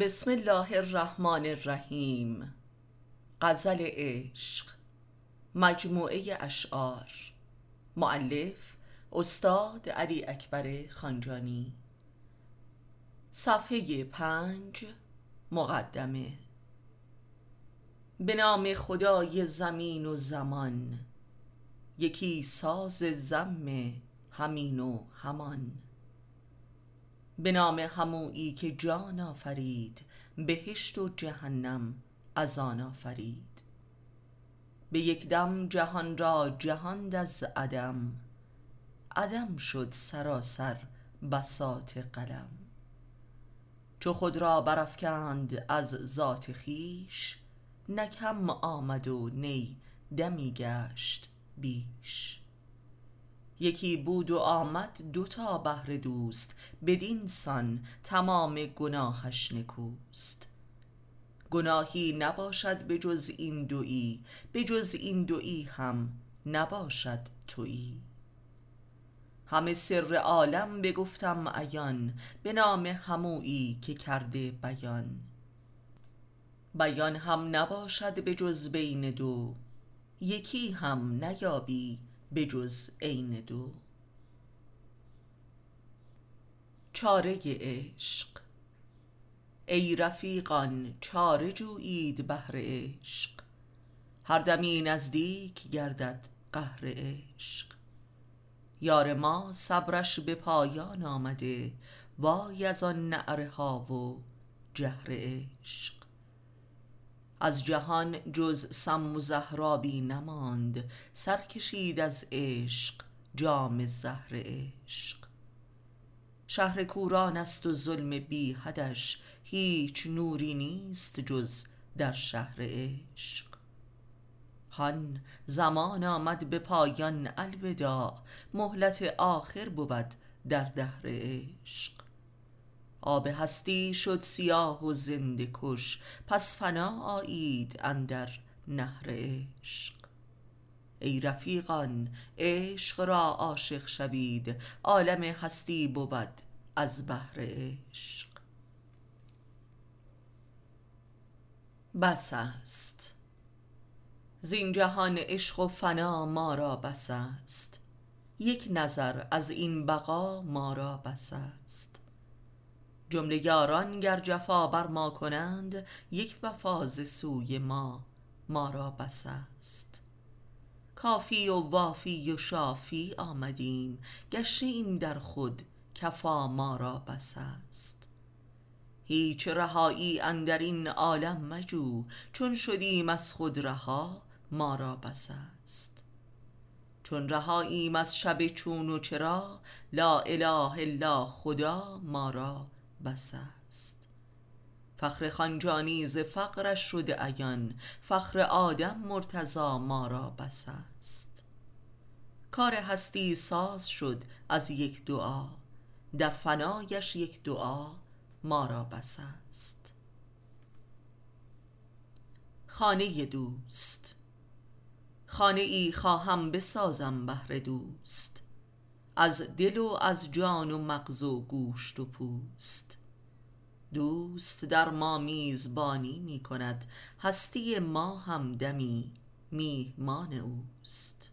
بسم الله الرحمن الرحیم. غزل عشق. مجموعه اشعار. معلف استاد علی اکبر خانجانی. صفحه پنج مقدمه. به نام خدای زمین و زمان. یکی ساز زم همین و همان. به نام همویی که جان آفرید بهشت و جهنم از آن آفرید. به یک دم جهان را جهاند از عدم عدم شد سراسر بساط قلم. چو خود را برافکند از ذات خویش نه کم آمد و نی دمی گشت بیش. یکی بود و آمد دوتا بهر دوست بدین سان تمام گناهش نکوست. گناهی نباشد به جز این دویی به جز این دویی هم نباشد تویی. همه سر عالم بگفتم عیان به نام همویی که کرده بیان. بیان هم نباشد به جز بین دو یکی هم نیابی به جز عین دو. چاره عشق. ای رفیقان چاره جویید بهر عشق. هر دمی نزدیک گردد قهر عشق. یار ما صبرش به پایان آمده وای از آن نعره ها و جهر عشق. از جهان جز سم و زهرابی نماند سر کشید از عشق جام زهر عشق. شهر کوران است و ظلم بی حدش هیچ نوری نیست جز در شهر عشق. هان زمان آمد به پایان الوداع مهلت آخر بود در دهر عشق. آب هستی شد سیاه و زنده کش پس فنا آیید اندر نهر عشق. ای رفیقان عشق را عاشق شوید عالم هستی بود از بهر عشق. بس است. زین جهان عشق و فنا ما را بس است. یک نظر از این بقا ما را بس است. جمله یاران گر جفا بر ما کنند یک وفا ز سوی ما ما را بس است. کافی و وافی و شافی آمدیم ایم در خود کفا ما را بس است. هیچ رهایی اندر این عالم مجو چون شدیم از خود رها ما را بس است. چون رهاییم از شب چون و چرا لا اله الا خدا ما را بس است. فخر خانجانی ز فقرش شده عیان فخر آدم مرتضا ما را بس است. کار هستی ساز شد از یک دعا در فنایش یک دعا ما را بس است. خانه دوست خانه ای خواهم بسازم بهر دوست. از دل و از جان و مغز و گوشت و پوست. دوست در ما میزبانی می کند هستی ما هم دمی میهمان اوست.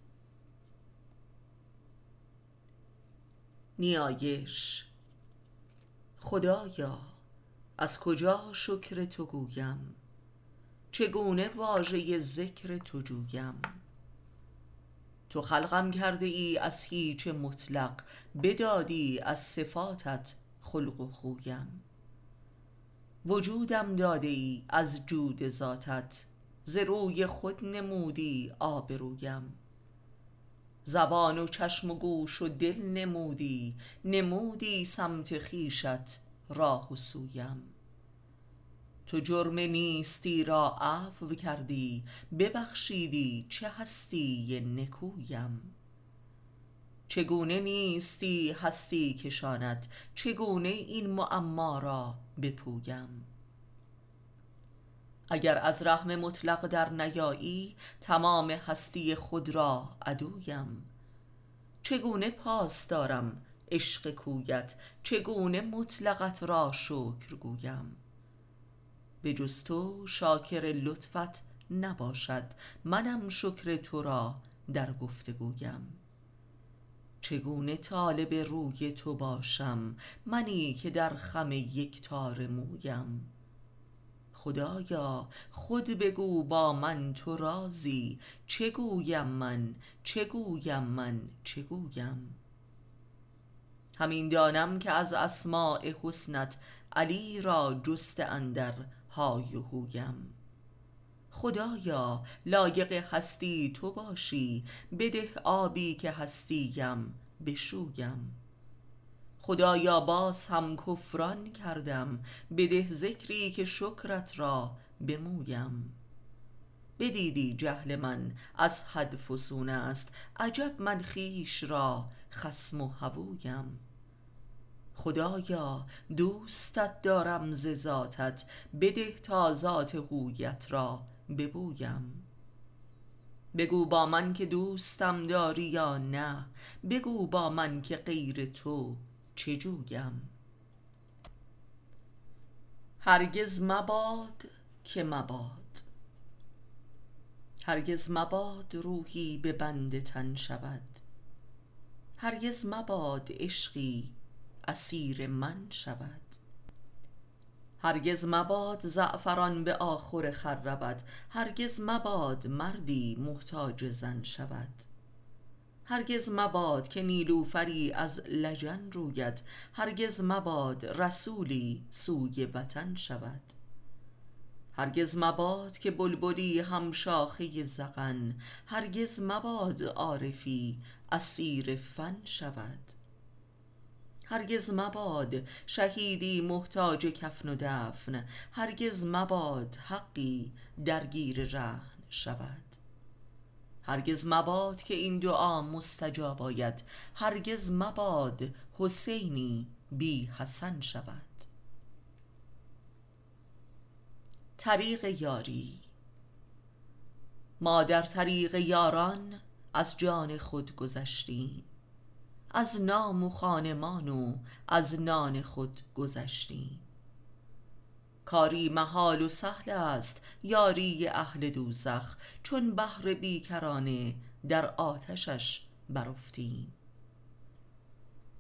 نیایش خدایا از کجا شکر تو گویم؟ چگونه واژه ذکر تو جویم؟ تو خلقم کرده ای از هیچ مطلق بدادی از صفاتت خلق و خویم. وجودم داده ای از جود ذاتت ز روی خود نمودی آبرویم زبان و چشم و گوش و دل نمودی نمودی سمت خویشت راه و سویم. تو جرم نیستی را عفو کردی ببخشیدی چه هستی نکویم. چگونه نیستی هستی کشاند چگونه این معما را بپویم. اگر از رحم مطلق در نیایی تمام هستی خود را عدویم. چگونه پاس دارم عشق کویت چگونه مطلقت را شکر گویم. به تو شاکر لطفت نباشد. منم شکر تو را در گفتگویم چگونه طالب روی تو باشم؟ منی که در خم یک تار مویم. خدایا خود بگو با من تو رازی. چه من؟ چه گویم من؟ چه گویم؟ همین دانم که از اسماء حسنت علی را جست اندر های و هویم. خدایا لایق هستی تو باشی بده آبی که هستیم بشویم. خدایا باز هم کفران کردم بده ذکری که شکرت را بمویم. بدیدی جهل من از حد فسون است عجب من خیش را خسم و هوویم. خدایا دوستت دارم ز ذاتت بده تا ذات هویت را ببویم. بگو با من که دوستم داری یا نه بگو با من که غیر تو چه جویم. هرگز مباد که مباد. هرگز مباد روحی به بند تن شود. هرگز مباد عشقی اسیر من شود. هرگز مباد زعفران به آخور خربد هرگز مباد مردی محتاج زن شود. هرگز مباد که نیلوفری از لجن روید. هرگز مباد رسولی سوی وطن شود. هرگز مباد که بلبلی هم شاخه زغن. هرگز مباد عارفی اسیر فن شود. هرگز مباد شهیدی محتاج کفن و دفن هرگز مباد حقی درگیر رهن شود. هرگز مباد که این دعا مستجاب آید هرگز مباد حسینی بی حسن شود. طریق یاری. ما در طریق یاران از جان خود گذشتیم. از نام و خانمان و از نان خود گذشتیم. کاری محال و سهل است یاری اهل دوزخ چون بحر بیکرانه در آتشش برافتیم.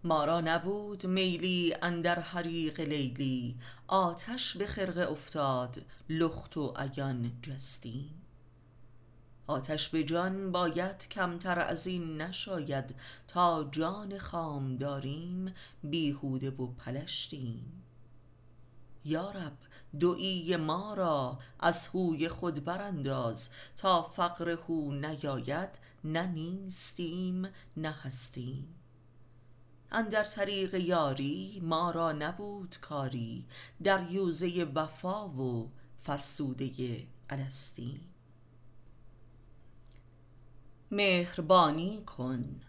ما را نبود میلی اندر حریق لیلی آتش به خرقه افتاد لخت و عیان جستیم. آتش به جان باید کمتر از این نشاید تا جان خام داریم بیهوده و پلشتیم. یارب دویی ما را از هوی خود برانداز تا فقر هو نیاید نه نیستیم نه هستیم. اندر طریق یاری ما را نبود کاری در یوزه وفا و فرسوده الستیم. مهربانی کن.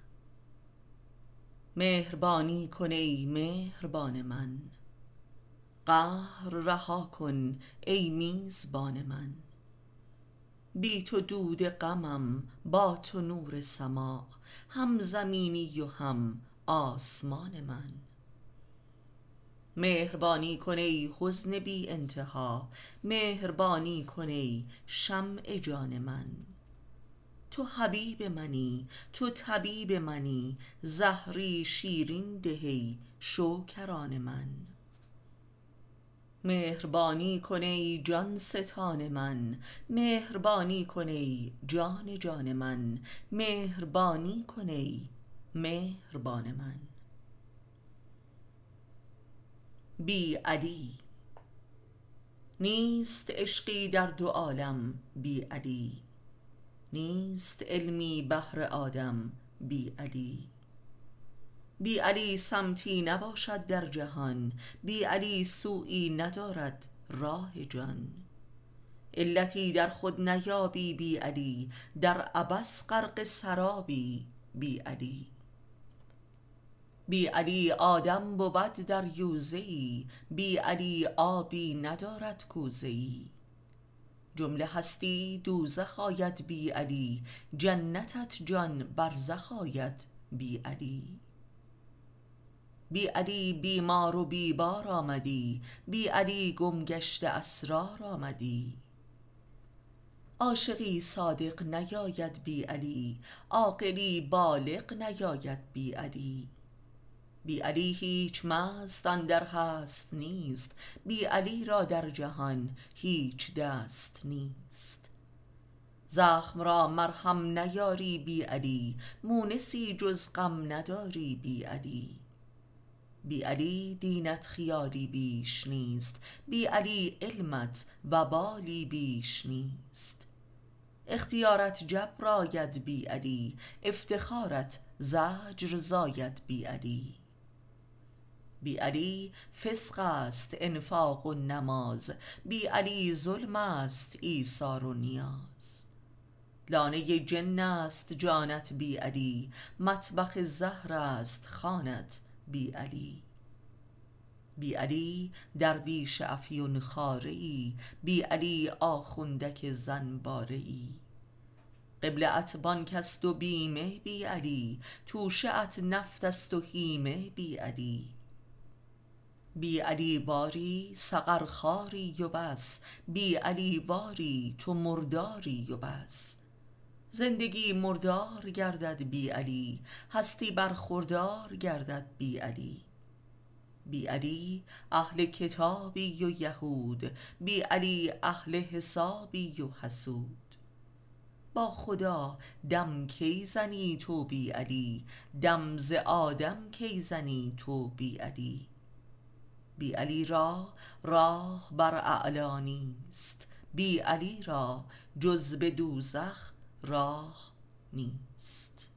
مهربانی کن ای مهربان من. قهر رها کن ای میزبان من. بی تو دود غمم با تو نور سما هم زمینی و هم آسمان من. مهربانی کن ای حزن بی انتها مهربانی کن ای شمع جان من. تو حبیب منی تو طبیب منی زهری شیرین ده ای شوکران من. مهربانی کن ای جان ستان من مهربانی کن جان جان من مهربانی کن ای مهربان من. بی علی نیست عشقی در دو عالم بی علی. نیست علمی بهر آدم بی علی. بی علی سمتی نباشد در جهان بی علی سویی ندارد راه جان. علتی در خود نیابی بی علی در عبس غرق سرابی بی علی. بی علی آدم بود در یوزه بی علی آبی ندارد کوزه جمله هستی دوزخ آید بی علی جنتت جان برزخ آید بی علی. بی علی بیمار و بیبار آمدی بی علی گمگشت اسرار آمدی. عاشقی صادق نیاید بی علی عاقلی بالغ نیاید بی علی. بی علی هیچ مست در هست نیست بی علی را در جهان هیچ دست نیست. زخم را مرهم نیاری بی علی مونسی جز غم نداری بی علی. بی علی دینت خیالی بیش نیست بی علی علمت وبالی بیش نیست. اختیارت جبر آید بی علی افتخارت زجر زاید بی علی. بی علی فسق است انفاق و نماز بی علی ظلم است ایثار و نیاز. لانه جن است جانت بی علی مطبخ زهر است خانت بی علی. بی علی درویش افیون خاره ای بی علی آخوندک زنباره ای قبله ات بانک است و بیمه بی علی توشه ات نفط است و هیمه بی علی. بی علی باری سقر خاری و بس بی علی باری تو مرداری و بس. زندگی مردار گردد بی علی هستی برخوردار گردد بی علی. بی علی اهل کتابی و یهود بی علی اهل حسابی و حسود. با خدا دم کی زنی تو بی علی؟ دم ز آدم کی زنی تو بی علی؟ بی علی را راه بر اعلا نیست بی علی را جز به دوزخ راه نیست.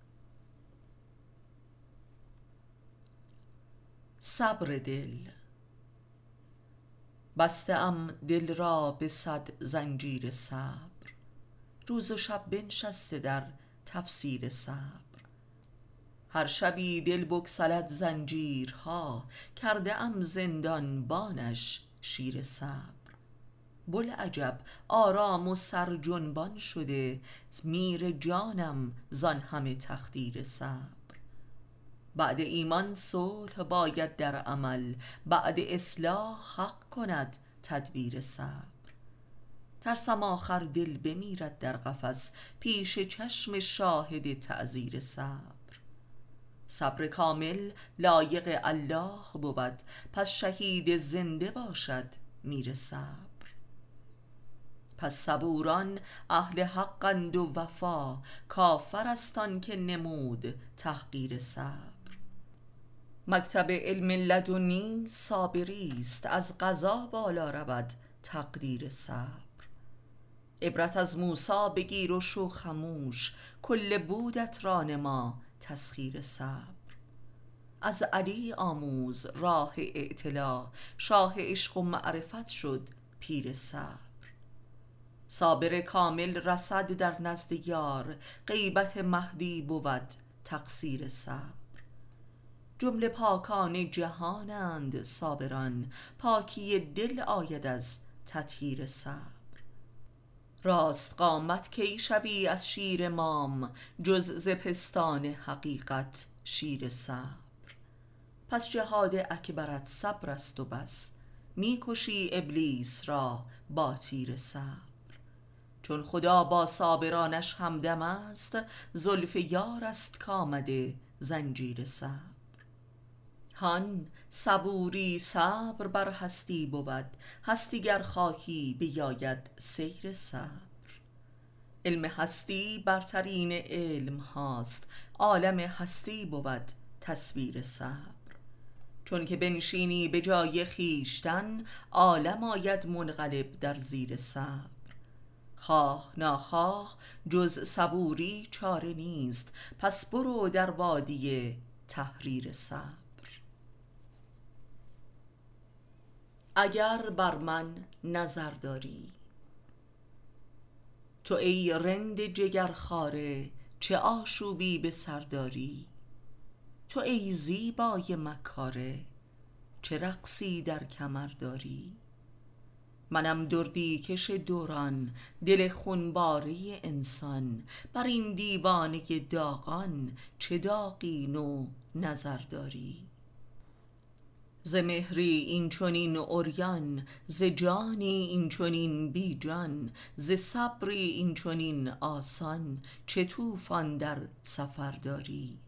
صبر دل. بسته ام دل را به صد زنجیر صبر. روز و شب بنشسته در تفسیر صبر. هر شبی دل بگسلد زنجیرها کرده ام زندان بانش شیر صبر. بوالعجب آرام و سرجنبان شده میر جانم زان همه تخدیر صبر. بعد ایمان صلح باید در عمل بعد اصلاح حق کند تدبیر صبر. ترسم آخر دل بمیرد در قفس پیش چشم شاهد تعزیر صبر. صبر کامل لایق الله بود. پس شهید زنده باشد میر صبر. پس صبوران اهل حقند و وفا کافر که نمود تحقیر صبر. مکتب علم لدنی صابری است از قضا بالا رود تقدیر صبر. عبرت از موسی بگیر و شو خموش کل بودت را نما تسخیر صبر. از علی آموز راه اعتلا شاه عشق و معرفت شد پیر صبر. صابر کامل رسد در نزد یار غیبت مهدی بود تقصیر صبر. جمله پاکان جهانند صابران پاکی دل آید از تطهیر صبر. راست قامت کی شوی از شیر مام جز ز پستان حقیقت شیر صبر پس جهاد اکبرت صبر است و بس می‌کشی ابلیس را با تیر صبر چون خدا با صابرانش همدم است زلف یار است کامده زنجیر صبر هان صبوری صبر بر هستی بود هستی گر خواهی بیاید سیر صبر. علم هستی برترین علم هاست عالم هستی بود تصویر صبر. چون که بنشینی به جای خیشتن عالم آید منقلب در زیر صبر. خواه ناخواه جز صبوری چاره نیست پس برو در وادی تحریر صبر. اگر بر من نظر داری. تو ای رند جگر خاره چه آشوبی به سر داری؟ تو ای زیبای مکاره چه رقصی در کمر داری؟ منم دردی کش دوران دل خونباره انسان. بر این دیوانه داغان چه داغی نو نظر داری؟ ز مهری این چنین اوریان ز جانی این چنین بی جان ز صبری این چنین آسان چه طوفان در سفر داری؟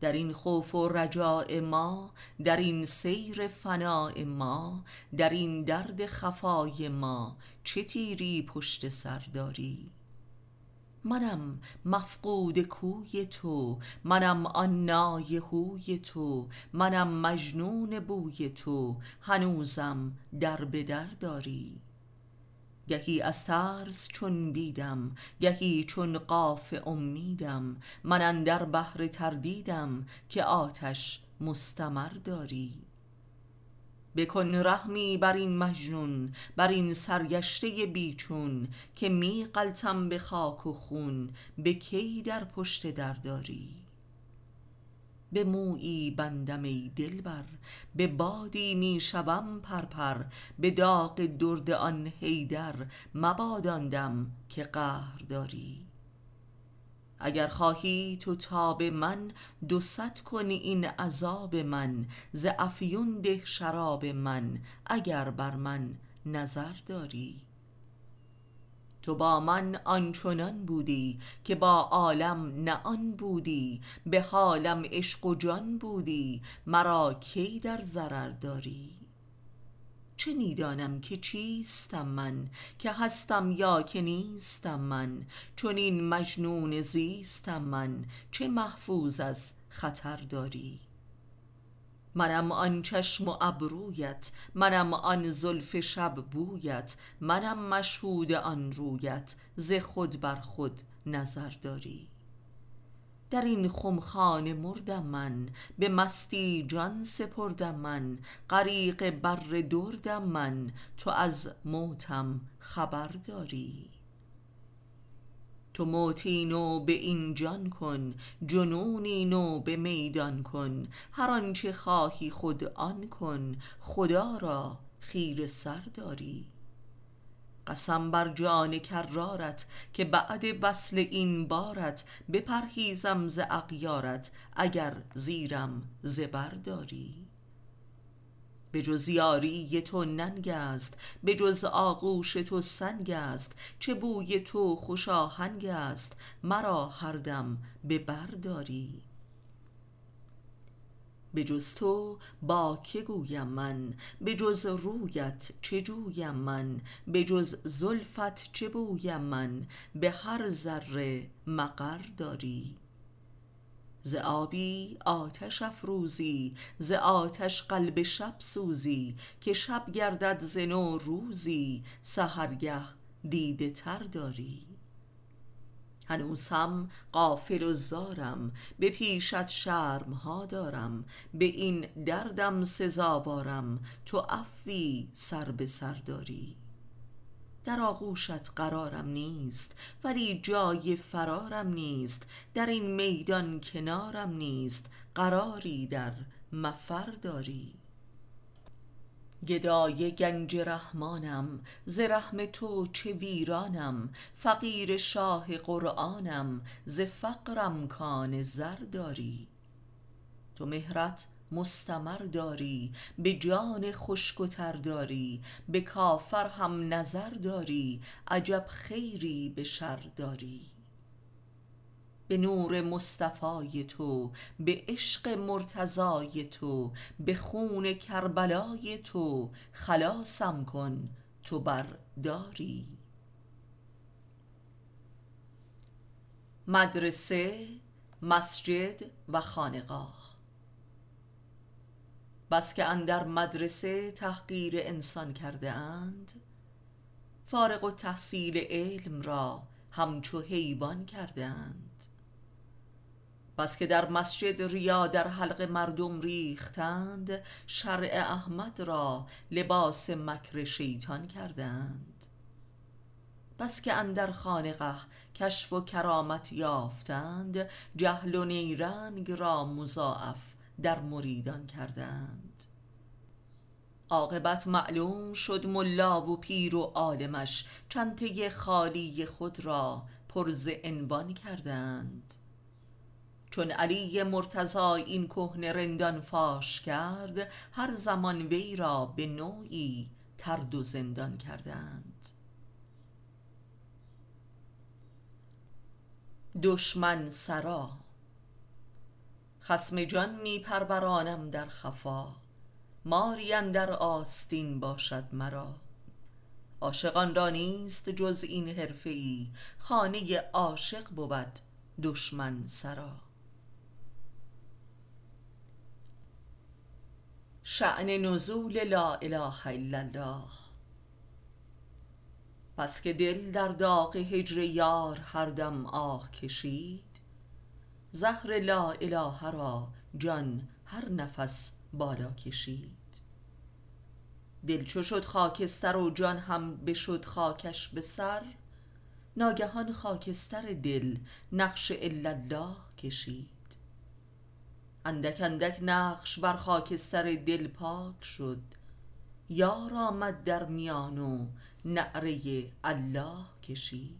در این خوف و رجاء ما در این سیر فناء ما در این درد خفای ما چه تیری پشت سر داری؟ منم مفقود کوی تو منم آن نای هوی تو منم مجنون بوی تو هنوزم در به در داری. گهی از ترس چون بیدم گهی چون قاف امیدم من اندر بحر تردیدم که آتش مستمر داری. بکن رحمی بر این مجنون بر این سرگشته بیچون که می غلطم به خاک و خون به کی در پشت در داری به مویی بندم ای دلبر به بادی می شوم پرپر به داغ درد آن حیدر مباد آن دم که قهر داری. اگر خواهی تو تاب من دو صد کن این عذاب من. ز افیون ده شراب من اگر بر من نظر داری. تو با من آنچنان بودی که با عالم نه آن بودی به حالم عشق و جان بودی مرا کی در ضرر داری؟ چه می دانم که چیستم من که هستم یا که نیستم من؟ چون این مجنون زیستم من چه محفوظ از خطر داری؟ منم آن چشم و ابرویت منم آن زلف شب بویت منم مشهود آن رویت ز خود بر خود نظر داری؟ در این خمخانه مردم من به مستی جان سپردم من غریق بر دردم من تو از موتم خبر داری. تو موتی نو به این جان کن جنونی نو به میدان کن هر آنچه خواهی خود آن کن خدا را خیره سر داری. قسم بر جان کرارت که بعد وصل این بارت بپرهیزم ز اغیارت اگر زیرم زبر داری. به جز یاری تو ننگ است به جز آغوش تو سنگ است چه بوی تو خوش آهنگ است مرا هر دم به بر داری. به جز تو با که گویم من؟ به جز رویت چه جویم من؟ به جز زلفت چه بویم من؟ به هر ذره مقر داری. ز آبی آتش افروزی ز آتش قلب شب سوزی که شب گردد ز نو روزی سحرگه دیده تر داری. هنوز هم غافل و زارم به پیشت شرم ها دارم به این دردم سزاوارم تو عفوی سر به سر داری. در آغوشت قرارم نیست ولی جای فرارم نیست در این میدان کنارم نیست قراری در مفر داری. گدای گنج رحمانم ز رحم تو چه ویرانم؟ فقیر شاه قرآنم ز فقرم کان زر داری. تو مهرت مستمر داری به جان خشک و تر داری به کافر هم نظر داری عجب خیری به شر داری. به نور مصطفای تو به عشق مرتضای تو به خون کربلای تو خلاصم کن تو بر داری مدرسه مسجد و خانقاه. بس که اندر مدرسه تحقیر انسان کرده اند فارغ و تحصیل علم را همچو حیوان کرده اند. بس که در مسجد ریا در حلق مردم ریختند شرع احمد را لباس مکر شیطان کردند. بس که اندر خانقه کشف و کرامت یافتند جهل و نیرنگ را مضاعف در مریدان کردند. عاقبت معلوم شد ملا و پیر و عالمش چنته خالی خود را پر ز عنوان کردند. چون علی مرتضا این کهنه رندان فاش کرد هر زمان وی را به نوعی ترد و زندان کردند. دشمن سرا خسم جان می پرورانم در خفا ماری در آستین باشد مرا. عاشقان را نیست جز این حرفه ای خانه عاشق بود دشمن سرا. شعن نزول لا اله الا الله. پس که دل در داغ هجر یار هر دم آه کشید زهر لا اله را جان هر نفس بالا کشید. دل چو شد خاکستر و جان هم بشد خاکش به سر ناگهان خاکستر دل نقش الا الله کشید. اندک اندک نقش بر خاکستر دل پاک شد. یار آمد در میان و نعره الله کشید.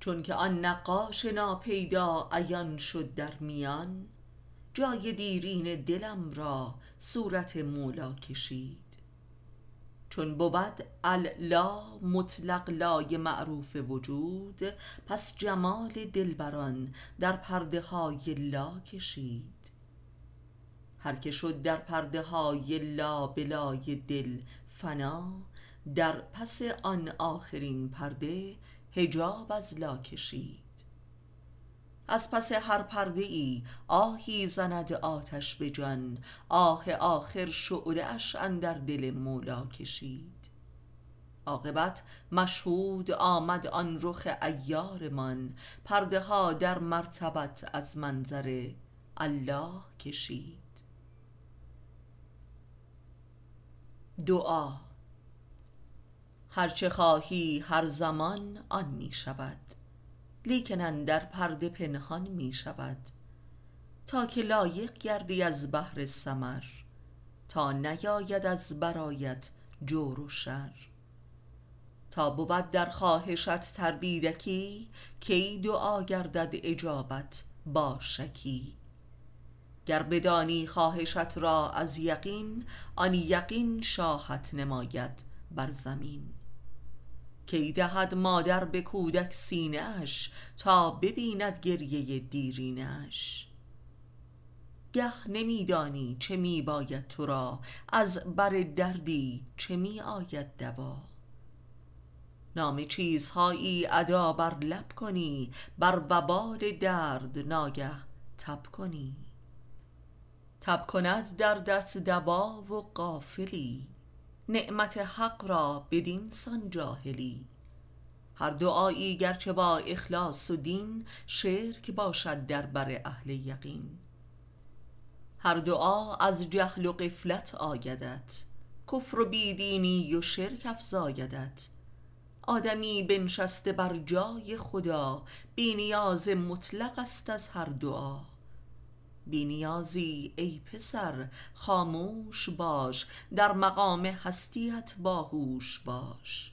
چون که آن نقاش ناپیدا عیان شد در میان جای دیرین دلم را صورت مولا کشید. چون بود اللا مطلق لای معروف وجود پس جمال دلبران در پرده های لا کشید. هر که شد در پرده های لا بلای دل فنا در پس آن آخرین پرده هجاب از لا کشید. از پس هر پرده ای آهی زند آتش به جان آه آخر شعله اش اندر دل مولا کشید. عاقبت مشهود آمد آن رخ ایارمان پرده ها در مرتبت از منظر الله کشید. دعا هرچه خواهی هر زمان آن می شود لیکن در پرده پنهان می شود تا که لایق گردی از بحر سمر تا نیاید از برایت جور و شر. تا بود در خواهشت تردیدکی کی دعا گردد اجابت با شکی. گر بدانی خواهشت را از یقین آن یقین شاهت نماید بر زمین. کی دهد مادر به کودک سینهاش تا ببیند گریه دیرینش گه نمیدانی چه می باید تو را از بر دردی چه می آید دوا. نام چیزهایی ادا بر لب کنی بر وبال درد ناگه تب کنی. تب کند دردت دوا و قافلی نعمت حق را بدین سان جاهلی. هر دعایی گرچه با اخلاص و دین شرک باشد در بر اهل یقین. هر دعا از جهل و قفلت آیدت کفر و بیدینی و شرک افزایدت. آدمی بنشسته بر جای خدا بینیاز مطلق است از هر دعا. بینیازی ای پسر خاموش باش در مقام هستیت باهوش باش.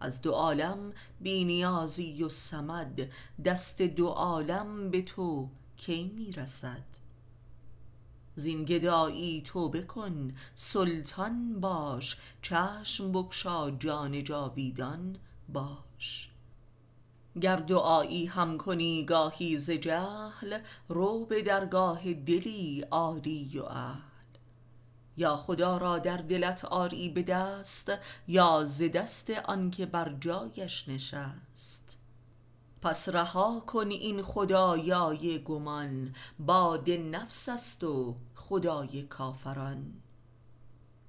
از دو عالم بینیازی و سمد دست دو عالم به تو کی می‌رسد؟ زین گدایی توبه کن سلطان باش چشم بگشا جان جاویدان باش. گر دعایی هم کنی گاهی ز جهل رو به درگاه دلی عالی و اهل یا خدا را در دلت آری به دست یا ز دست آنکه بر جایش نشست. پس رها کن این خدایای گمان باد نفس است و خدای کافران.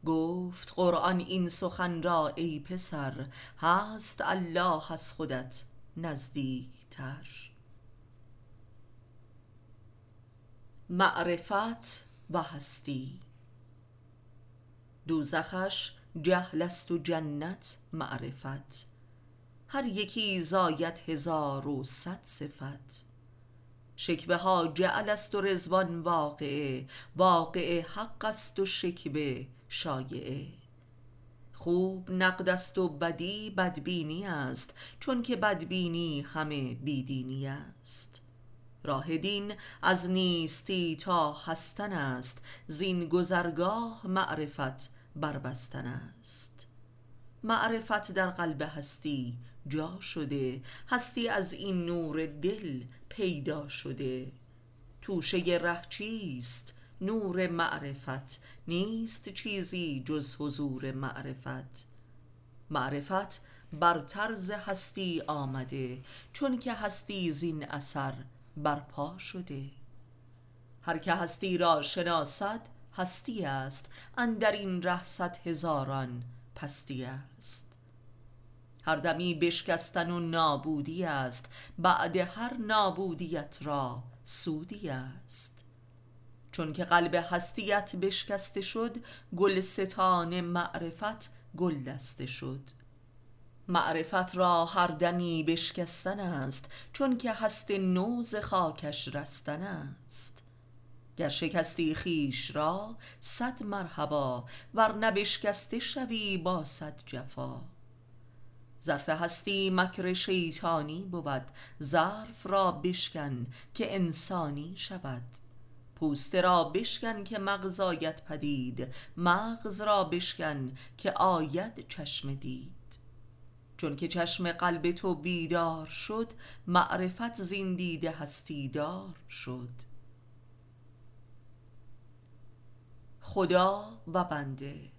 گفت قرآن این سخن را ای پسر هست الله از خودت نزدیکتر. معرفت و هستی. دوزخش جهل است و جنت معرفت. هر یکی زاید هزار و صد صفت. شکبه ها جعل است و رزوان واقعه. واقعه حق است و شکبه شایعه. خوب نقد است و بدی بدبینی است چون که بدبینی همه بیدینی است. راه دین از نیستی تا هستن است زین گذرگاه معرفت بربستن است. معرفت در قلب هستی جا شده هستی از این نور دل پیدا شده. توشه ره چیست؟ نور معرفت نیست چیزی جز حضور معرفت. معرفت بر طرز هستی آمده چون که هستی زین اثر برپا شده. هر که هستی را شناسد هستی است اندر این ره صد هزاران پستی است. هر دمی بشکستن و نابودی است بعد هر نابودیت را سودی است. چون که قلب هستیت بشکسته شد گل ستان معرفت گل دسته شد. معرفت را هر دمی بشکستن است چون که هست نوز خاکش رستن است. گر شکستی خیش را صد مرحبا ور نبشکسته شوی با صد جفا. ظرف هستی مکر شیطانی بود ظرف را بشکن که انسانی شود. پوست را بشکن که مغز آید پدید مغز را بشکن که آید چشم دید. چون که چشم قلب تو بیدار شد معرفت زین دیده هستیدار شد. خدا و بنده.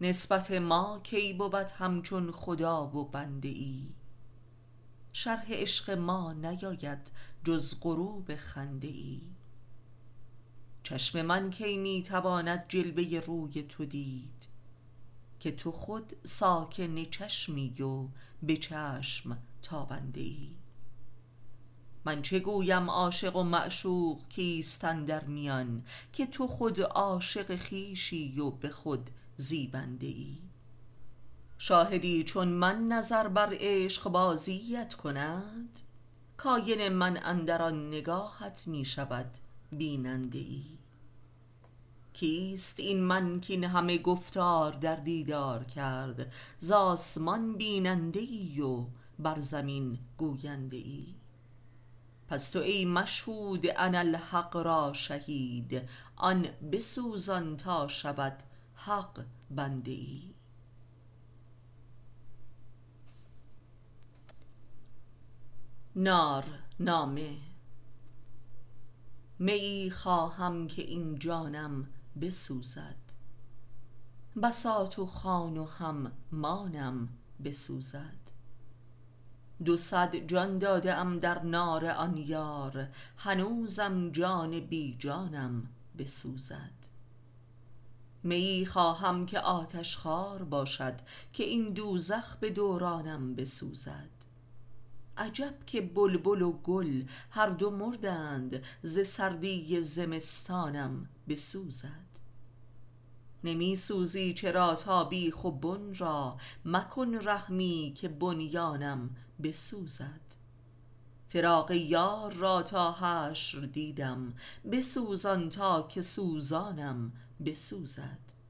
نسبت ما کی بود همچون خدا و بنده ای؟ شرح عشق ما نیاید جز غروب خنده ای چشم من کی می تواند جلوه روی تو دید؟ که تو خود ساکن چشمی و به چشم تابنده ای من چه گویم عاشق و معشوق کیستن در میان؟ که تو خود عاشق خیشی و به خود زیبنده ای شاهدی چون من نظر بر عشق بازیت کند؟ کاین من اندران نگاهت می شود بیننده ای کیست این من کین همه گفتار در دیدار کرد؟ ز آسمان بیننده ای و بر زمین گوینده ای پس تو ای مشهود اناالحق را شهید آن بسوزان تا شود حق بنده ای نار نامه. میی خواهم که این جانم بسوزد. بساط و خوان و هم مانم بسوزد. دو صد جان داده در نار آن یار هنوزم جان بی جانم بسوزد. میی خواهم که آتش خوار باشد که این دوزخ به دورانم بسوزد. عجب که بلبل و گل هر دو مردند ز سردی زمستانم بسوزد. نمی سوزی چرا تا بیخ و بن را مکن رحمی که بنیانم بسوزد. فراق یار را تا حشر دیدم بسوزان تا که سوزانم بسوزد.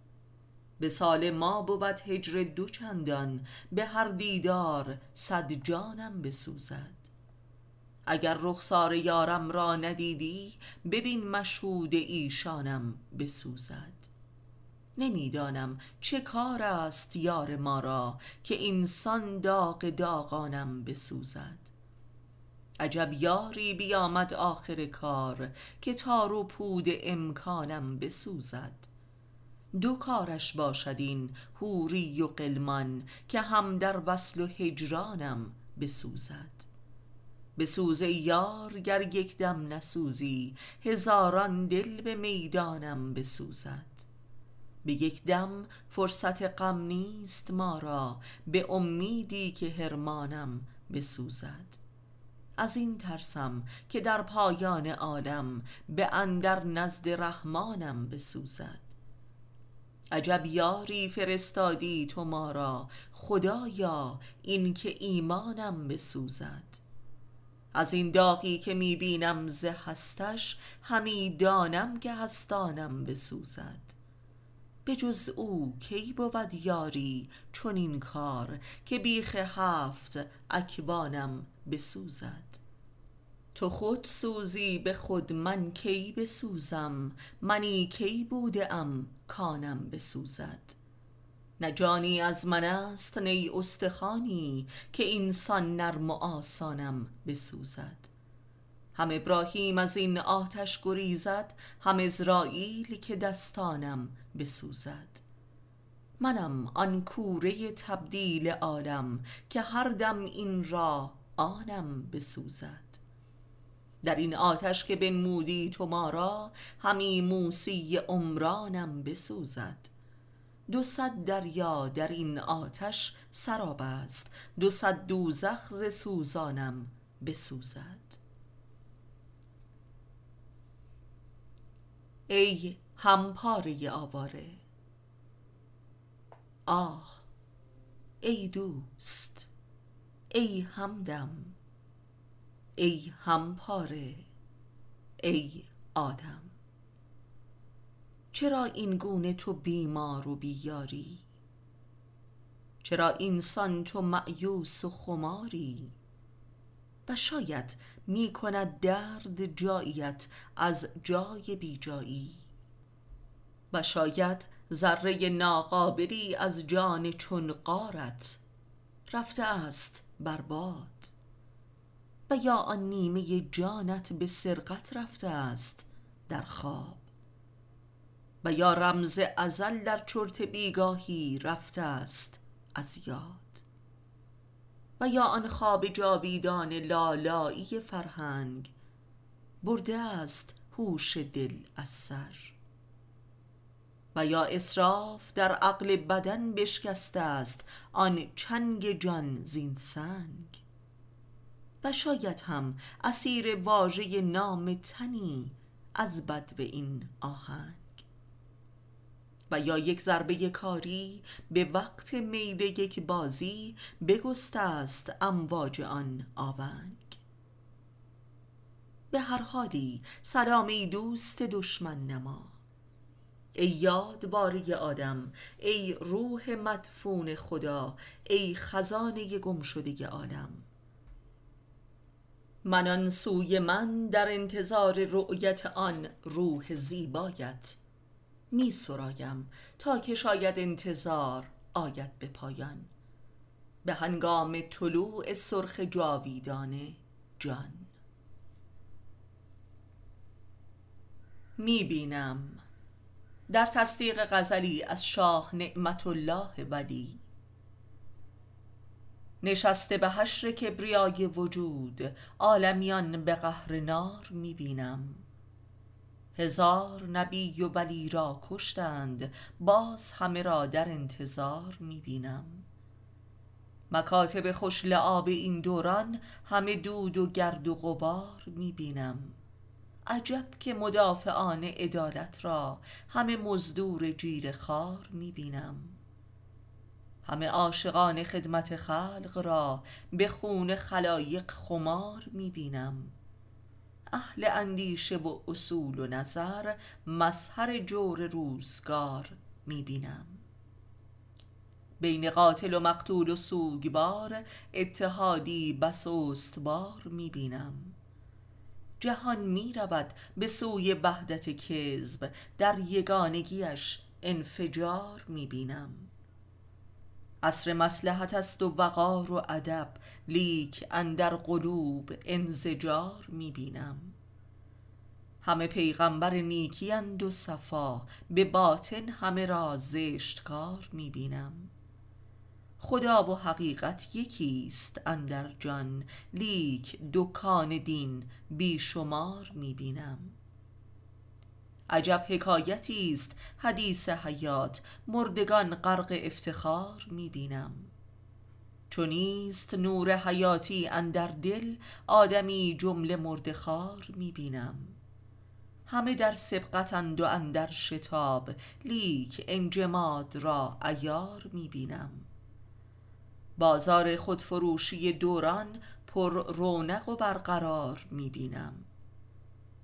وصال ما بود هجر دو چندان به هر دیدار صد جانم بسوزد. اگر رخسار یارم را ندیدی ببین مشهود ایشانم بسوزد. نمی‌دانم چه کار است یار ما را که اینسان داغ داغانم بسوزد. عجب یاری بیامد آخر کار که تار و پود امکانم بسوزد. دو کارش باشد این حوری و غلمان که هم در وصل و هجرانم بسوزد. بسوز یار گر یک دم نسوزی هزاران دل به می‌دانم بسوزد. به یک دم فرصت غم نیست ما را به امیدی که حرمانم بسوزد. از این ترسم که در پایان عالم به اندر نزد رحمانم بسوزد. عجب یاری فرستادی تو ما را خدایا این که ایمانم بسوزد. از این داغی که می بینم ز هستش همی دانم که هستانم بسوزد. به جز او کی بود یاری چنین کار که بیخ هفت اکوانم بسوزد؟ تو خود سوزی به خود من کی بسوزم؟ منی کی بوده ام؟ کانم بسوزد. نه جانی از من است نی استخانی که اینسان نرم و آسانم بسوزد. هم ابراهیم از این آتش گریزد هم ازرائیل که دستانم بسوزد. منم آن کوره تبدیل عالم که هر دم این را آنم بسوزد. در این آتش که بنمودی تو ما را همی موسی عمرانم بسوزد. دو صد دریا در این آتش سراب است دو صد دوزخ ز سوزانم بسوزد. ای همپاره آواره آه ای دوست ای همدم. ای همپاره ای آدم. چرا این گونه تو بیمار و بیاری؟ چرا اینسان تو معیوس و خماری؟ و شاید می کند درد جاییت از جای بی جایی و شاید ذره ناقابلی از جان چون قارت رفته است برباد و یا آن نیمه جانت به سرقت رفته است در خواب. و یا رمز ازل در چرت بیگاهی رفته است از یاد. و یا آن خواب جاویدان لالایی فرهنگ برده است هوش دل از سر. و یا اسراف در عقل بدن بشکسته است آن چنگ جان زین سنگ. و شاید هم اسیر واژه نام تنی از بد به این آهنگ. و یا یک ضربه کاری به وقت میل یک بازی بگسته است امواج آن آونگ. به هر حالی سلامی دوست دشمن نما. ای یادواره آدم ای روح مدفون خدا ای خزانه گم شده عالم. من سوی من در انتظار رؤیت آن روح زیبایت می سرایم تا که شاید انتظار آید به پایان. به هنگام طلوع سرخ جاویدانه جان. می بینم در تصدیق غزلی از شاه نعمت الله ولی نشسته به حشر کبریای وجود عالمیان به قهر نار می بینم هزار نبی و ولی را کشتند باز همه را در انتظار می بینم مکاتب خوش لعاب این دوران همه دود و گرد و غبار می بینم عجب که مدافعان عدالت را همه مزدور جیر خار می بینم همه عاشقان خدمت خلق را به خون خلایق خمار می بینم. اهل اندیشه و اصول و نظر مظهر جور روزگار می بینم. بین قاتل و مقتول و سوگبار اتحادی بس استوار می بینم. جهان می رود به سوی وحدت کذب در یگانگیش انفجار می بینم. عصر مسلحت است و وقار و ادب لیک اندر قلوب انزجار می بینم همه پیغمبر نیکی اند و صفا به باطن همه را زشت کار می بینم خدا و حقیقت یکی است اندر جان لیک دکان دین بیشمار می بینم عجب حکایتی است. حدیث حیات. مردگان غرق افتخار می بینم چونیست نور حیاتی اندر دل آدمی جمله مردخار می بینم همه در سبقتند و اندر شتاب لیک انجماد را ایار می بینم بازار خودفروشی دوران پر رونق و برقرار می بینم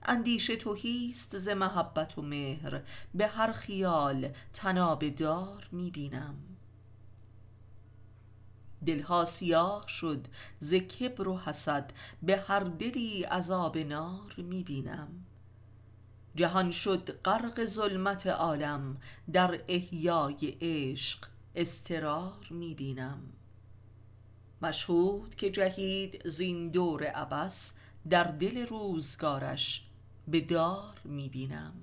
اندیشه توهیست ز محبت و مهر به هر خیال تناب دار می بینم دلها سیاه شد ز کبر و حسد به هر دلی عذاب نار می‌بینم. جهان شد غرق ظلمت عالم در احیای عشق استرار می‌بینم. مشهود که جهید زین دور عبس در دل روزگارش به دار می‌بینم.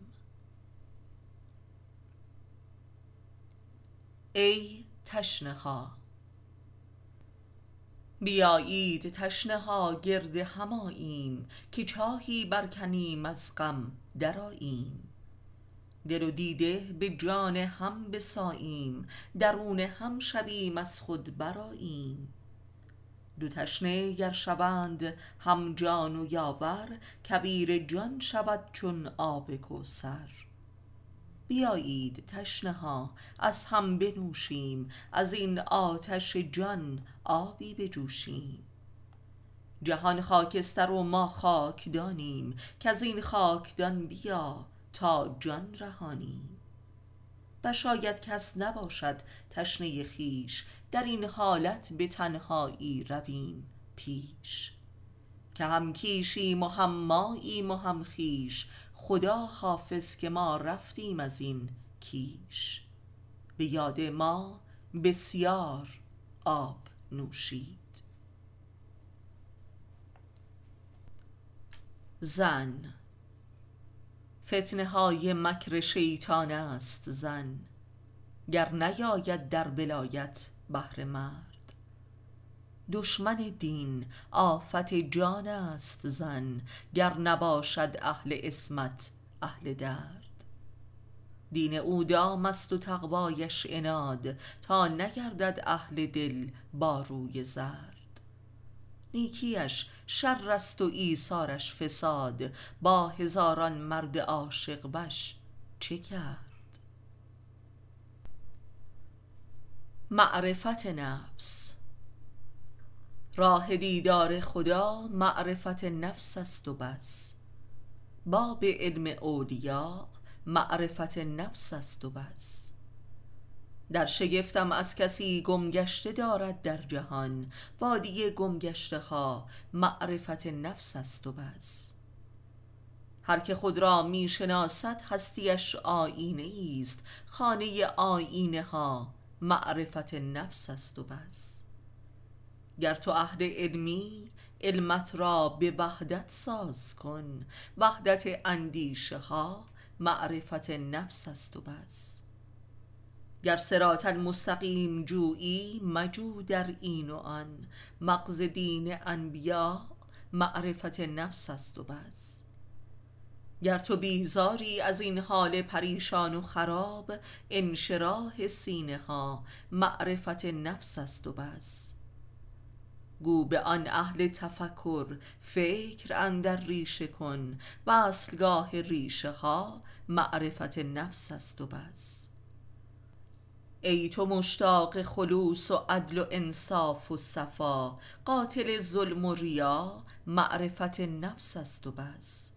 ای تشنه ها بیایید تشنه ها گرد هماییم که چاهی برکنیم از غم دراییم دل و دیده به جان هم بساییم درون هم شویم از خود براییم دو تشنه گر شوند هم جان و یاور کبیر جان شود چون آب کوثر. بیایید تشنه ها از هم بنوشیم از این آتش جان آبی بجوشیم. جهان خاکستر و ما خاکدانیم از این خاکدان بیا تا جان رهانیم. و شاید کس نباشد تشنه خیش در این حالت به تنهایی رویم پیش. که هم کیشیم و هم ماییم و هم خیش خدا حافظ که ما رفتیم از این کیش. به یاد ما بسیار آب نوشید. زن فتنه های مکر شیطان است زن گر نیاید در بلایت بهر مرد. دشمن دین آفت جان است زن گر نباشد اهل اسمت اهل درد. دین او دام است و تقوایش اناد تا نگردد اهل دل با روی زرد. نیکیش شر است و ایثارش فساد با هزاران مرد عاشق وش چه کرد؟ معرفت نفس راه دیدار خدا معرفت نفس است و بس. باب علم اولیا معرفت نفس است و بس. در شگفتم از کسی گمگشته دارد در جهان وادی گمگشته ها معرفت نفس است و بس. هر که خود را می شناسد هستیش آینه است خانه آینه ها معرفت نفس است و بس. گر تو اهل علمی علمت را به وحدت ساز کن وحدت اندیشه ها معرفت نفس است و بس. گر سرات المستقیم جویی مجو در این و آن. مغز دین انبیا معرفت نفس است و بس. گر تو بیزاری از این حال پریشان و خراب انشراح سینه ها معرفت نفس است و بس. گو به آن اهل تفکر فکر اندر ریشه کن. و اصلگاه ریشه ها معرفت نفس است و بس. ای تو مشتاق خلوص و عدل و انصاف و صفا. قاتل ظلم و ریا معرفت نفس است و بس.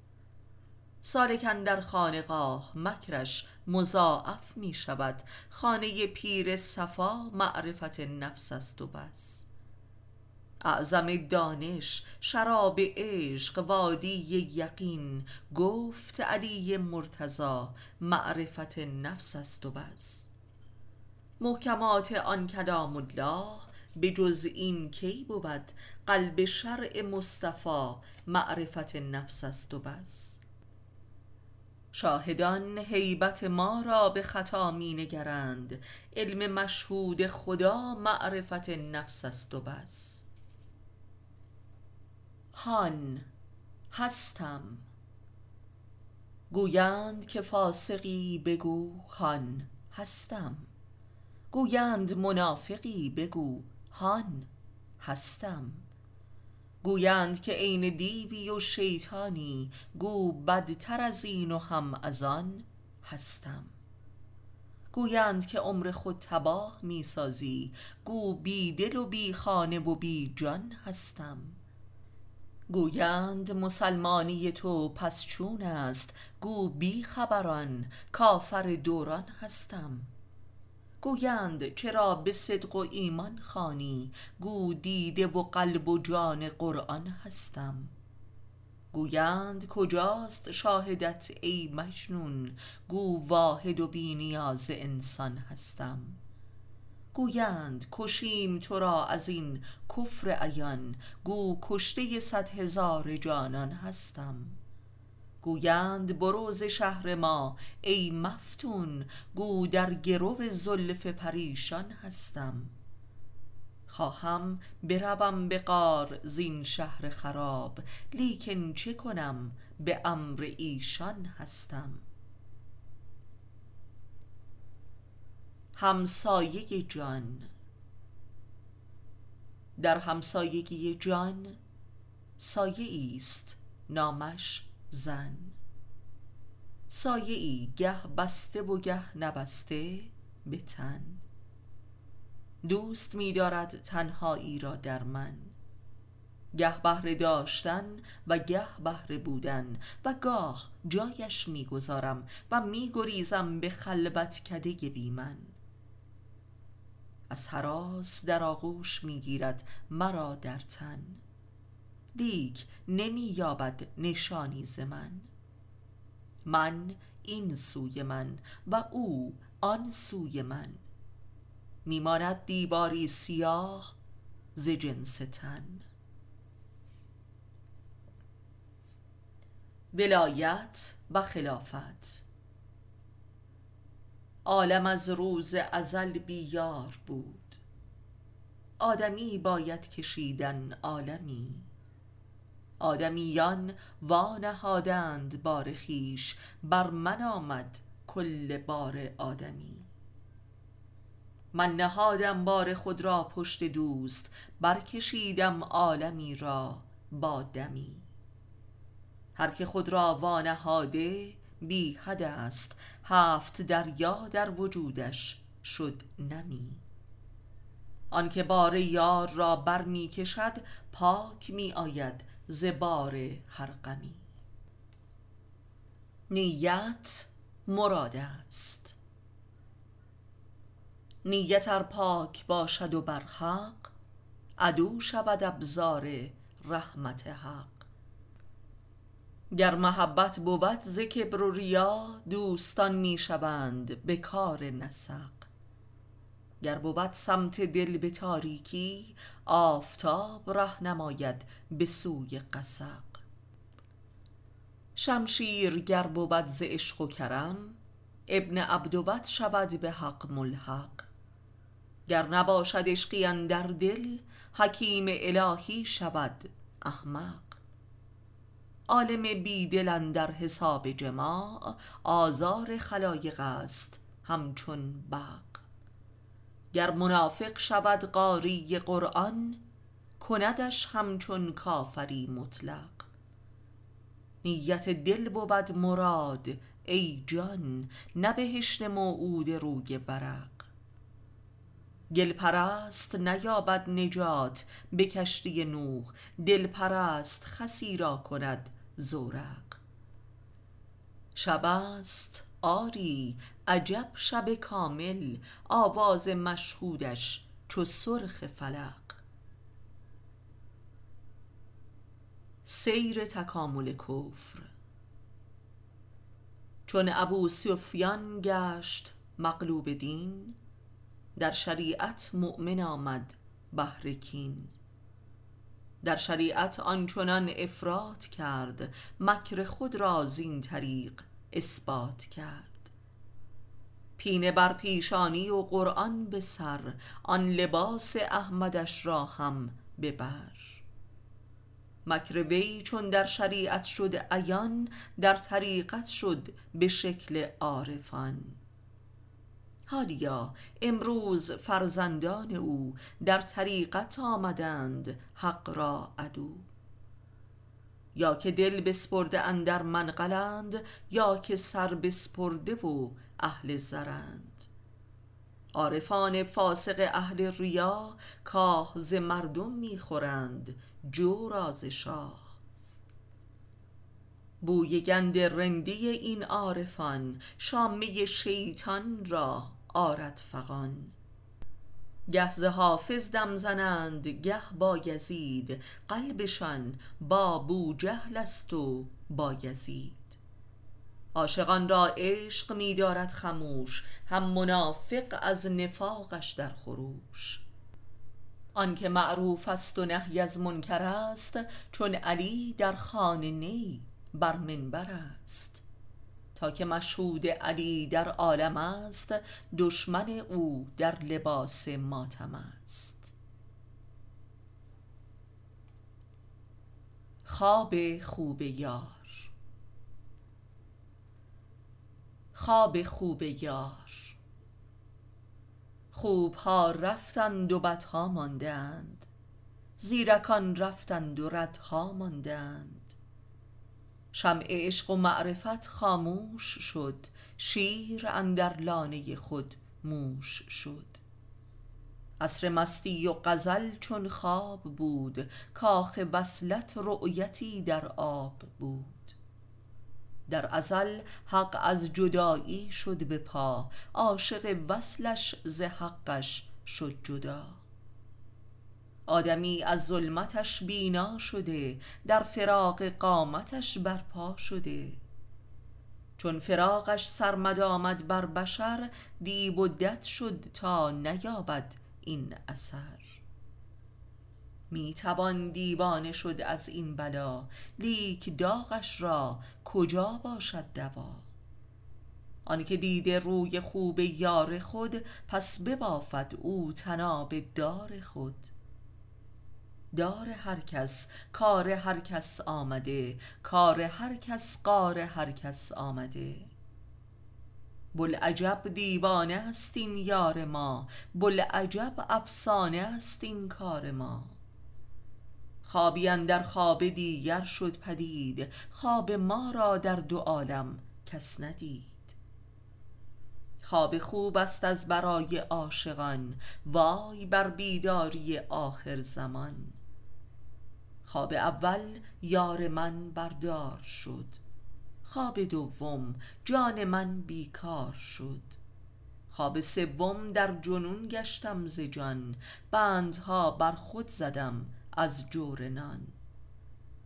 سالک در خانقاه مکرش مضاعف می شود. خانه پیر صفا معرفت نفس است و بس. اعظم دانش شراب عشق وادی یقین. گفت علی مرتضا معرفت نفس است و بس. محکمات آن کلام الله به جز این کی بود قلب شرع مصطفی معرفت نفس است و بس؟ شاهدان هیبت ما را به خطا می نگرند. علم مشهود خدا معرفت نفس است و بس. هان هستم. گویند که فاسقی بگو هان هستم. گویند منافقی بگو هان هستم. گویند که عین دیوی و شیطانی گو بدتر از این و هم از آن هستم. گویند که عمر خود تباه می سازی گو بی دل و بی خانه و بی جان هستم. گویند مسلمانی تو پس چون است گو بی خبران کافر دوران هستم. گویند چرا به صدق و ایمان خانی گو دیده و قلب و جان قرآن هستم. گویند کجاست شاهدت ای مجنون؟ گو واحد و بی نیاز انسان هستم. گویند کشیم تو را از این کفر عیان؟ گو کشته صد هزار جانان هستم. گویند برو ز شهر ما ای مفتون گو در گرو زلف پریشان هستم. خواهم بروم به غار زین شهر خراب لیکن چه کنم؟ به امر ایشان هستم. همسایه جان. در همسایگی جان سایه است نامش زن سایه ای گه بسته و گه نبسته به تن دوست می دارد تنهایی را در من گه بهره داشتن و گه بهره بودن و گاه جایش می‌گذارم و میگریزم به خلوت کده بی من از حراس در آغوش می‌گیرد مرا در تن لیک نمی یابد نشانی ز من. من این سوی من و او آن سوی من. میماند دیواری سیاه ز جنس تن. ولایت و خلافت. عالم از روز ازل بیار بود. آدمی باید کشیدن عالمی. آدمیان وانهادند بار خویش بر من آمد کل بار آدمی. من نهادم بار خود را پشت دوست برکشیدم عالمی را با دمی. هر که خود را وانهاده بی حد است هفت دریا در وجودش شد نمی. آنکه بار یار را بر می کشد پاک می آید ز بار هر غمی. نیت مراد است. نیت ار پاک باشد و بر حق عدو شود ابزار رحمت حق. گر محبت بود ز کبر و ریا دوستان می شوند به کار نسق. گر بود سمت دل به تاریکی آفتاب ره نماید به سوی قسق شمشیر گر بود ز عشق و کرم ابن عبدوت شود به حق ملحق. گر نباشد عشقی اندر دل حکیم الهی شود احمق. عالم بیدل اندر حساب جماع آزار خلایق است همچون بق. گر منافق شود قاری قرآن کندش همچون کافری مطلق. نیت دل بود مراد ای جان نه بهشت موعود روی ورق. گل پرست نیابد نجات به کشتی نوح دل پرست خسی را کند زورق. شب است آری عجب شب کامل آواز مشهودش چو سرخ فلق. سیر تکامل کفر. چون ابوسفیان گشت مغلوب دین در شریعت مؤمن آمد بهر کین. در شریعت آنچنان افراط کرد مکر خود را زین طریق اثبات کرد. پینه بر پیشانی و قرآن به سر آن لباس احمدش را هم ببر مکر وی چون در شریعت شد عیان در طریقت شد به شکل عارفان. حالیا امروز فرزندان او در طریقت آمدند حق را عدو. یا که دل بسپرده اندر منقلند یا که سر بسپرده و اهل زرند. عارفان فاسق اهل ریا کاه ز مردم می‌خورند جو را ز شاه. بوی گند رندی این عارفان شامه شیطان را آرد فغان. گه ز حافظ دم زنند گه با یزید. قلبشان با بوجهل است و با یزید. عاشقان را عشق می دارد خموش هم منافق از نفاقش در خروش. آنکه معروف است و نهی از منکر است چون علی در خانه نی بر منبر است. تا که مشهود علی در عالم است دشمن او در لباس ماتم است. خواب خوب یار. خواب خوب یار. خوبها رفتند و بدها ماندند. زیرکان رفتند و ردها ماندند. شمع عشق و معرفت خاموش شد شیر اندر لانه خود موش شد. عصر مستی و غزل چون خواب بود کاخ وصلت رؤیتی در آب بود. در ازل حق از جدایی شد به پا عاشق وصلش ز حقش شد جدا. آدمی از ظلمتش بینا شده در فراق قامتش برپا شده. چون فراقش سرمد آمد بر بشر دیب و دد شد تا نیابد این اثر. می توان دیوانه شد از این بلا لیک داغش را کجا باشد دوا؟ آنکه دیده روی خوب یار خود پس ببافد او تناب دار خود. دار هر کس کار هر کس آمده. کار هر کس قار هر کس آمده. بوالعجب دیوانه است این یار ما. بوالعجب افسانه است این کار ما. خوابی اندر خواب دیگر شد پدید. خواب ما را در دو عالم کس ندید. خواب خوب است از برای عاشقان. وای بر بیداری آخر زمان. خواب اول یار من بردار شد. خواب دوم جان من بیکار شد. خواب سوم در جنون گشتم ز جان بندها بر خود زدم از جور نان.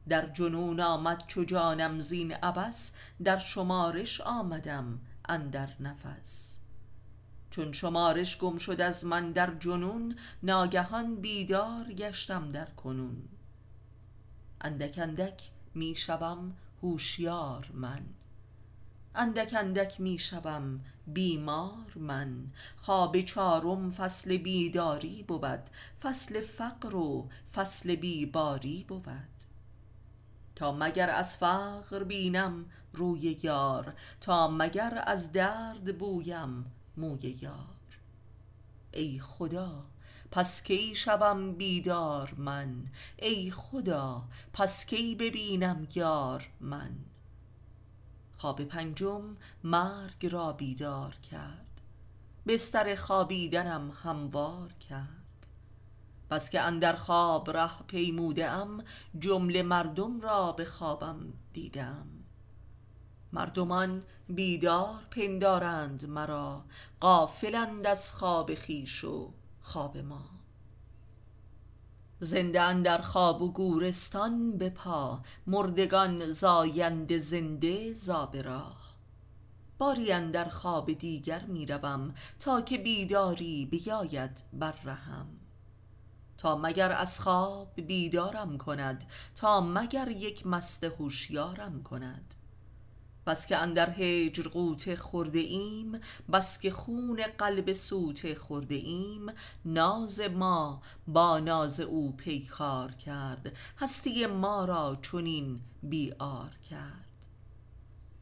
در جنون آمد چو جانم زین عبس در شمارش آمدم اندر نفس. چون شمارش گم شد از من در جنون ناگهان بیدار گشتم در کنون. اندک اندک می شوم هوشیار من. اندک اندک می شوم بیمار من. خواب چارم فصل بیداری بود. فصل فقر و فصل بیباری بود. تا مگر از فقر بینم روی یار؟ تا مگر از درد بویم موی یار؟ ای خدا پس کی شوم بیدار من؟ ای خدا پس کی ببینم یار من؟ خواب پنجم مرگ را بیدار کرد بستر خوابیدنم هموار کرد. بس که اندر خواب ره پیموده ام جمله مردم را به خوابم دیدم. مردمان بیدار پندارند مرا غافلند از خواب خویش و خواب ما. زنده در خواب و گورستان به پا مردگان زاینده زنده زاب راه. باری اندر خواب دیگر می روم تا که بیداری بیاید بر رهم. تا مگر از خواب بیدارم کند تا مگر یک مست هوشیارم کند. بس که اندر هجر غوطه خورده ایم بس که خون قلب سوته خورده ایم. ناز ما با ناز او پیکار کرد هستی ما را چنین بیار کرد.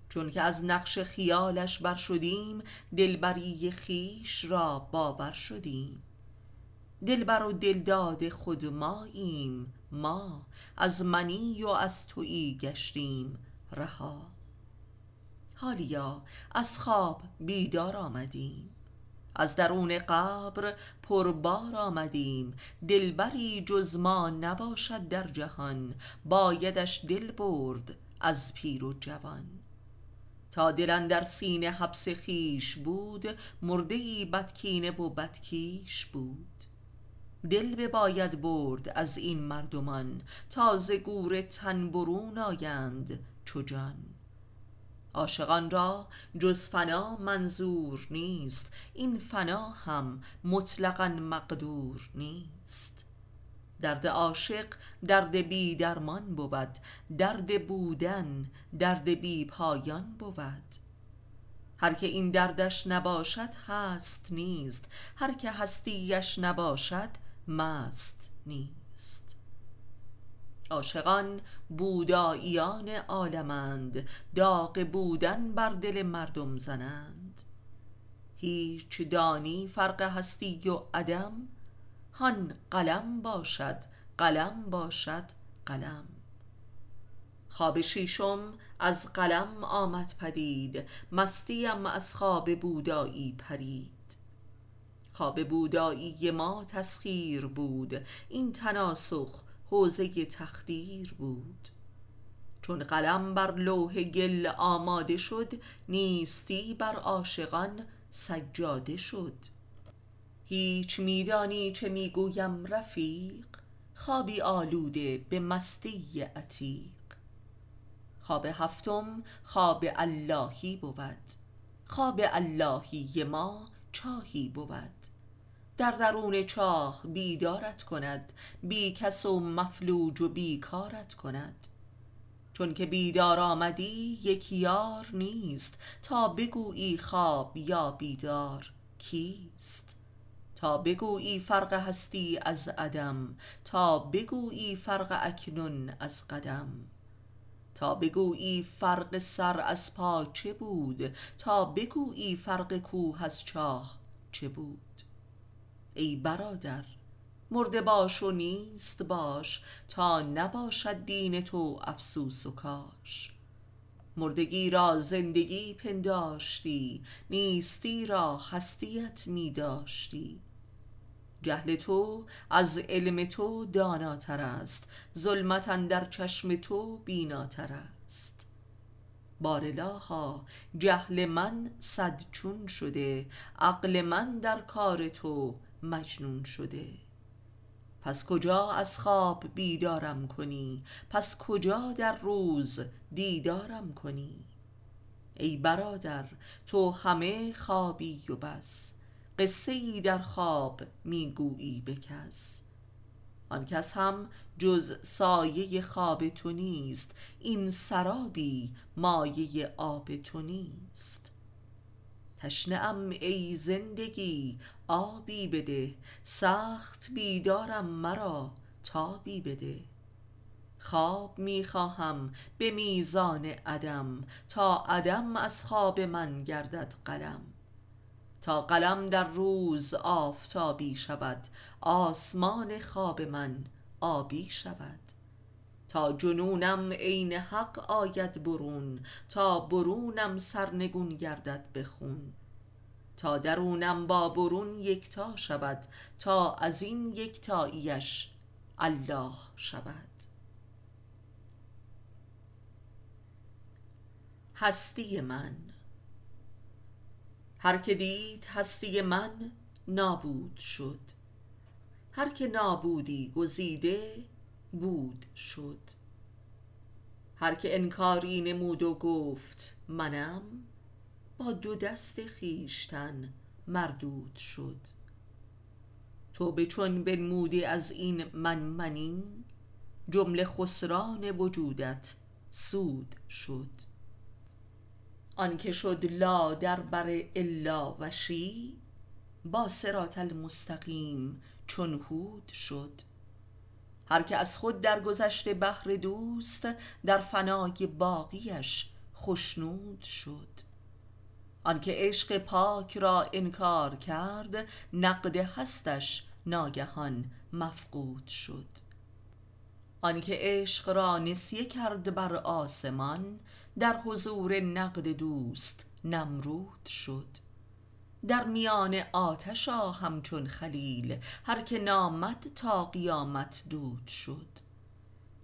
چون که از نقش خیالش بر شدیم دلبری خیش را باور شدیم. دلبر و دلداد خود ماییم ما از منی و از تویی گشتیم رها. حالیا از خواب بیدار آمدیم. از درون قبر پربار آمدیم. دلبری جز ما نباشد در جهان. بایدش دل برد از پیر و جوان. تا دلن در سینه حبس خیش بود مرده ای بدکینه و بدکیش بود. دل باید برد از این مردمان. تازه گور تن برون آیند چو جان. عاشقان را جز فنا منظور نیست این فنا هم مطلقا مقدور نیست. درد عاشق درد بی درمان بود درد بودن درد بی پایان بود. هر که این دردش نباشد هست نیست هر که هستیش نباشد مست نیست. عاشقان بوداییان عالمند داغ بودن بر دل مردم زنند. هیچ دانی فرق هستی و عدم هان قلم باشد قلم باشد قلم. خواب شیشم از قلم آمد پدید مستیم از خواب بودایی پرید. خواب بودایی ما تسخیر بود این تناسخ حوزه تخدیر بود. چون قلم بر لوح گل آماده شد نیستی بر عاشقان سجاده شد. هیچ میدانی چه می‌گویم رفیق خوابی آلوده به مستی عتیق. خواب هفتم خواب اللهی بود. خواب اللهی ما چاهی بود. در درون چاه بیدارت کند بی کس و مفلوج و بیکارت کند. چون که بیدار آمدی یک یار نیست. تا بگویی خواب یا بیدار کیست؟ تا بگویی فرق هستی از عدم. تا بگویی فرق اکنون از قدم. تا بگویی فرق سر از پا چه بود؟ تا بگویی فرق کوه از چاه چه بود؟ ای برادر مرده باش و نیست باش تا نباشد دین تو افسوس و کاش. مردگی را زندگی پنداشتی نیستی را هستیت می داشتی جهل تو از علم تو داناتر است ظلمت در چشم تو بیناتر است. بارلاها جهل من صد چون شده عقل من در کار تو مجنون شده. پس کجا از خواب بیدارم کنی؟ پس کجا در روز دیدارم کنی؟ ای برادر تو همه خوابی و بس. قصه ای در خواب می‌گویی به کس. آن کس هم جز سایه خواب تو نیست این سرابی مایه آب تو نیست. تشنه ام ای زندگی آبی بده. سخت بیدارم مرا تابی بده. خواب می‌خواهم به میزان عدم تا عدم از خواب من گردد قلم. تا قلم در روز آفتابی شود آسمان خواب من آبی شود. تا جنونم عین حق آید برون تا برونم سرنگون گردد به خون. تا درونم با برون یکتا شود تا از این یکتاییش الله شود. هستی من. هر که دید هستی من نابود شد. هر که نابودی گزیده بود شد. هر که انکاری نمود و گفت منم با دو دست خیشتن مردود شد. تو به چون بنمودی از این من منی جمله خسران وجودت سود شد. آنکه شد لا در بر الا وشی با صراط المستقیم چون هود شد. هر که از خود در گذشته بهر دوست در فنای باقیش خشنود شد. آنکه عشق پاک را انکار کرد نقد هستش ناگهان مفقود شد. آنکه عشق را نسیه کرد بر آسمان در حضور نقد دوست نمرود شد. در میان آتش همچون خلیل هر که نامد تا قیامت دود شد.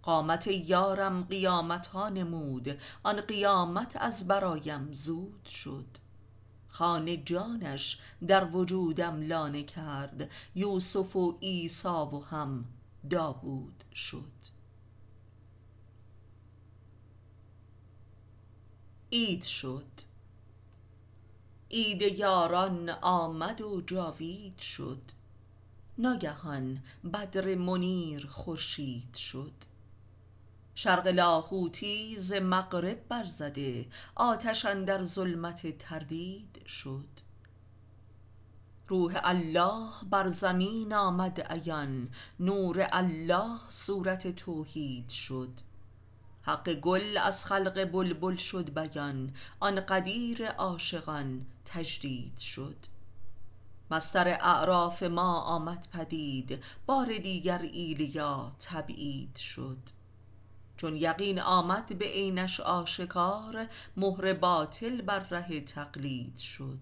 قامت یارم قیامت ها نمود آن قیامت از برایم زود شد. خانه جانش در وجودم لانه کرد یوسف و عیسی و هم داوود شد. عید شد. عید یاران آمد و جاوید شد. ناگهان بدر منیر خورشید شد. شرق لاهوتی ز مغرب برزده آتش اندر ظلمت تردید شد. روح الله بر زمین آمد عیان نور الله صورت توحید شد. حق گل از خلق بلبل شد بیان آن قدیر عاشقان تجدید شد. مصدر اعراف ما آمد پدید بار دیگر ایلیا تبعید شد. چون یقین آمد به عینش آشکار مهر باطل بر ره تقلید شد.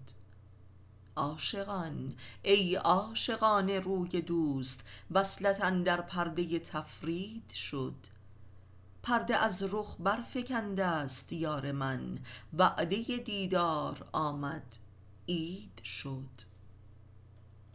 عاشقان ای عاشقان روی دوست وصلت اندر پرده تفرید شد. پرده از رخ برفکنده است یار من. وعده دیدار آمد. عید شد.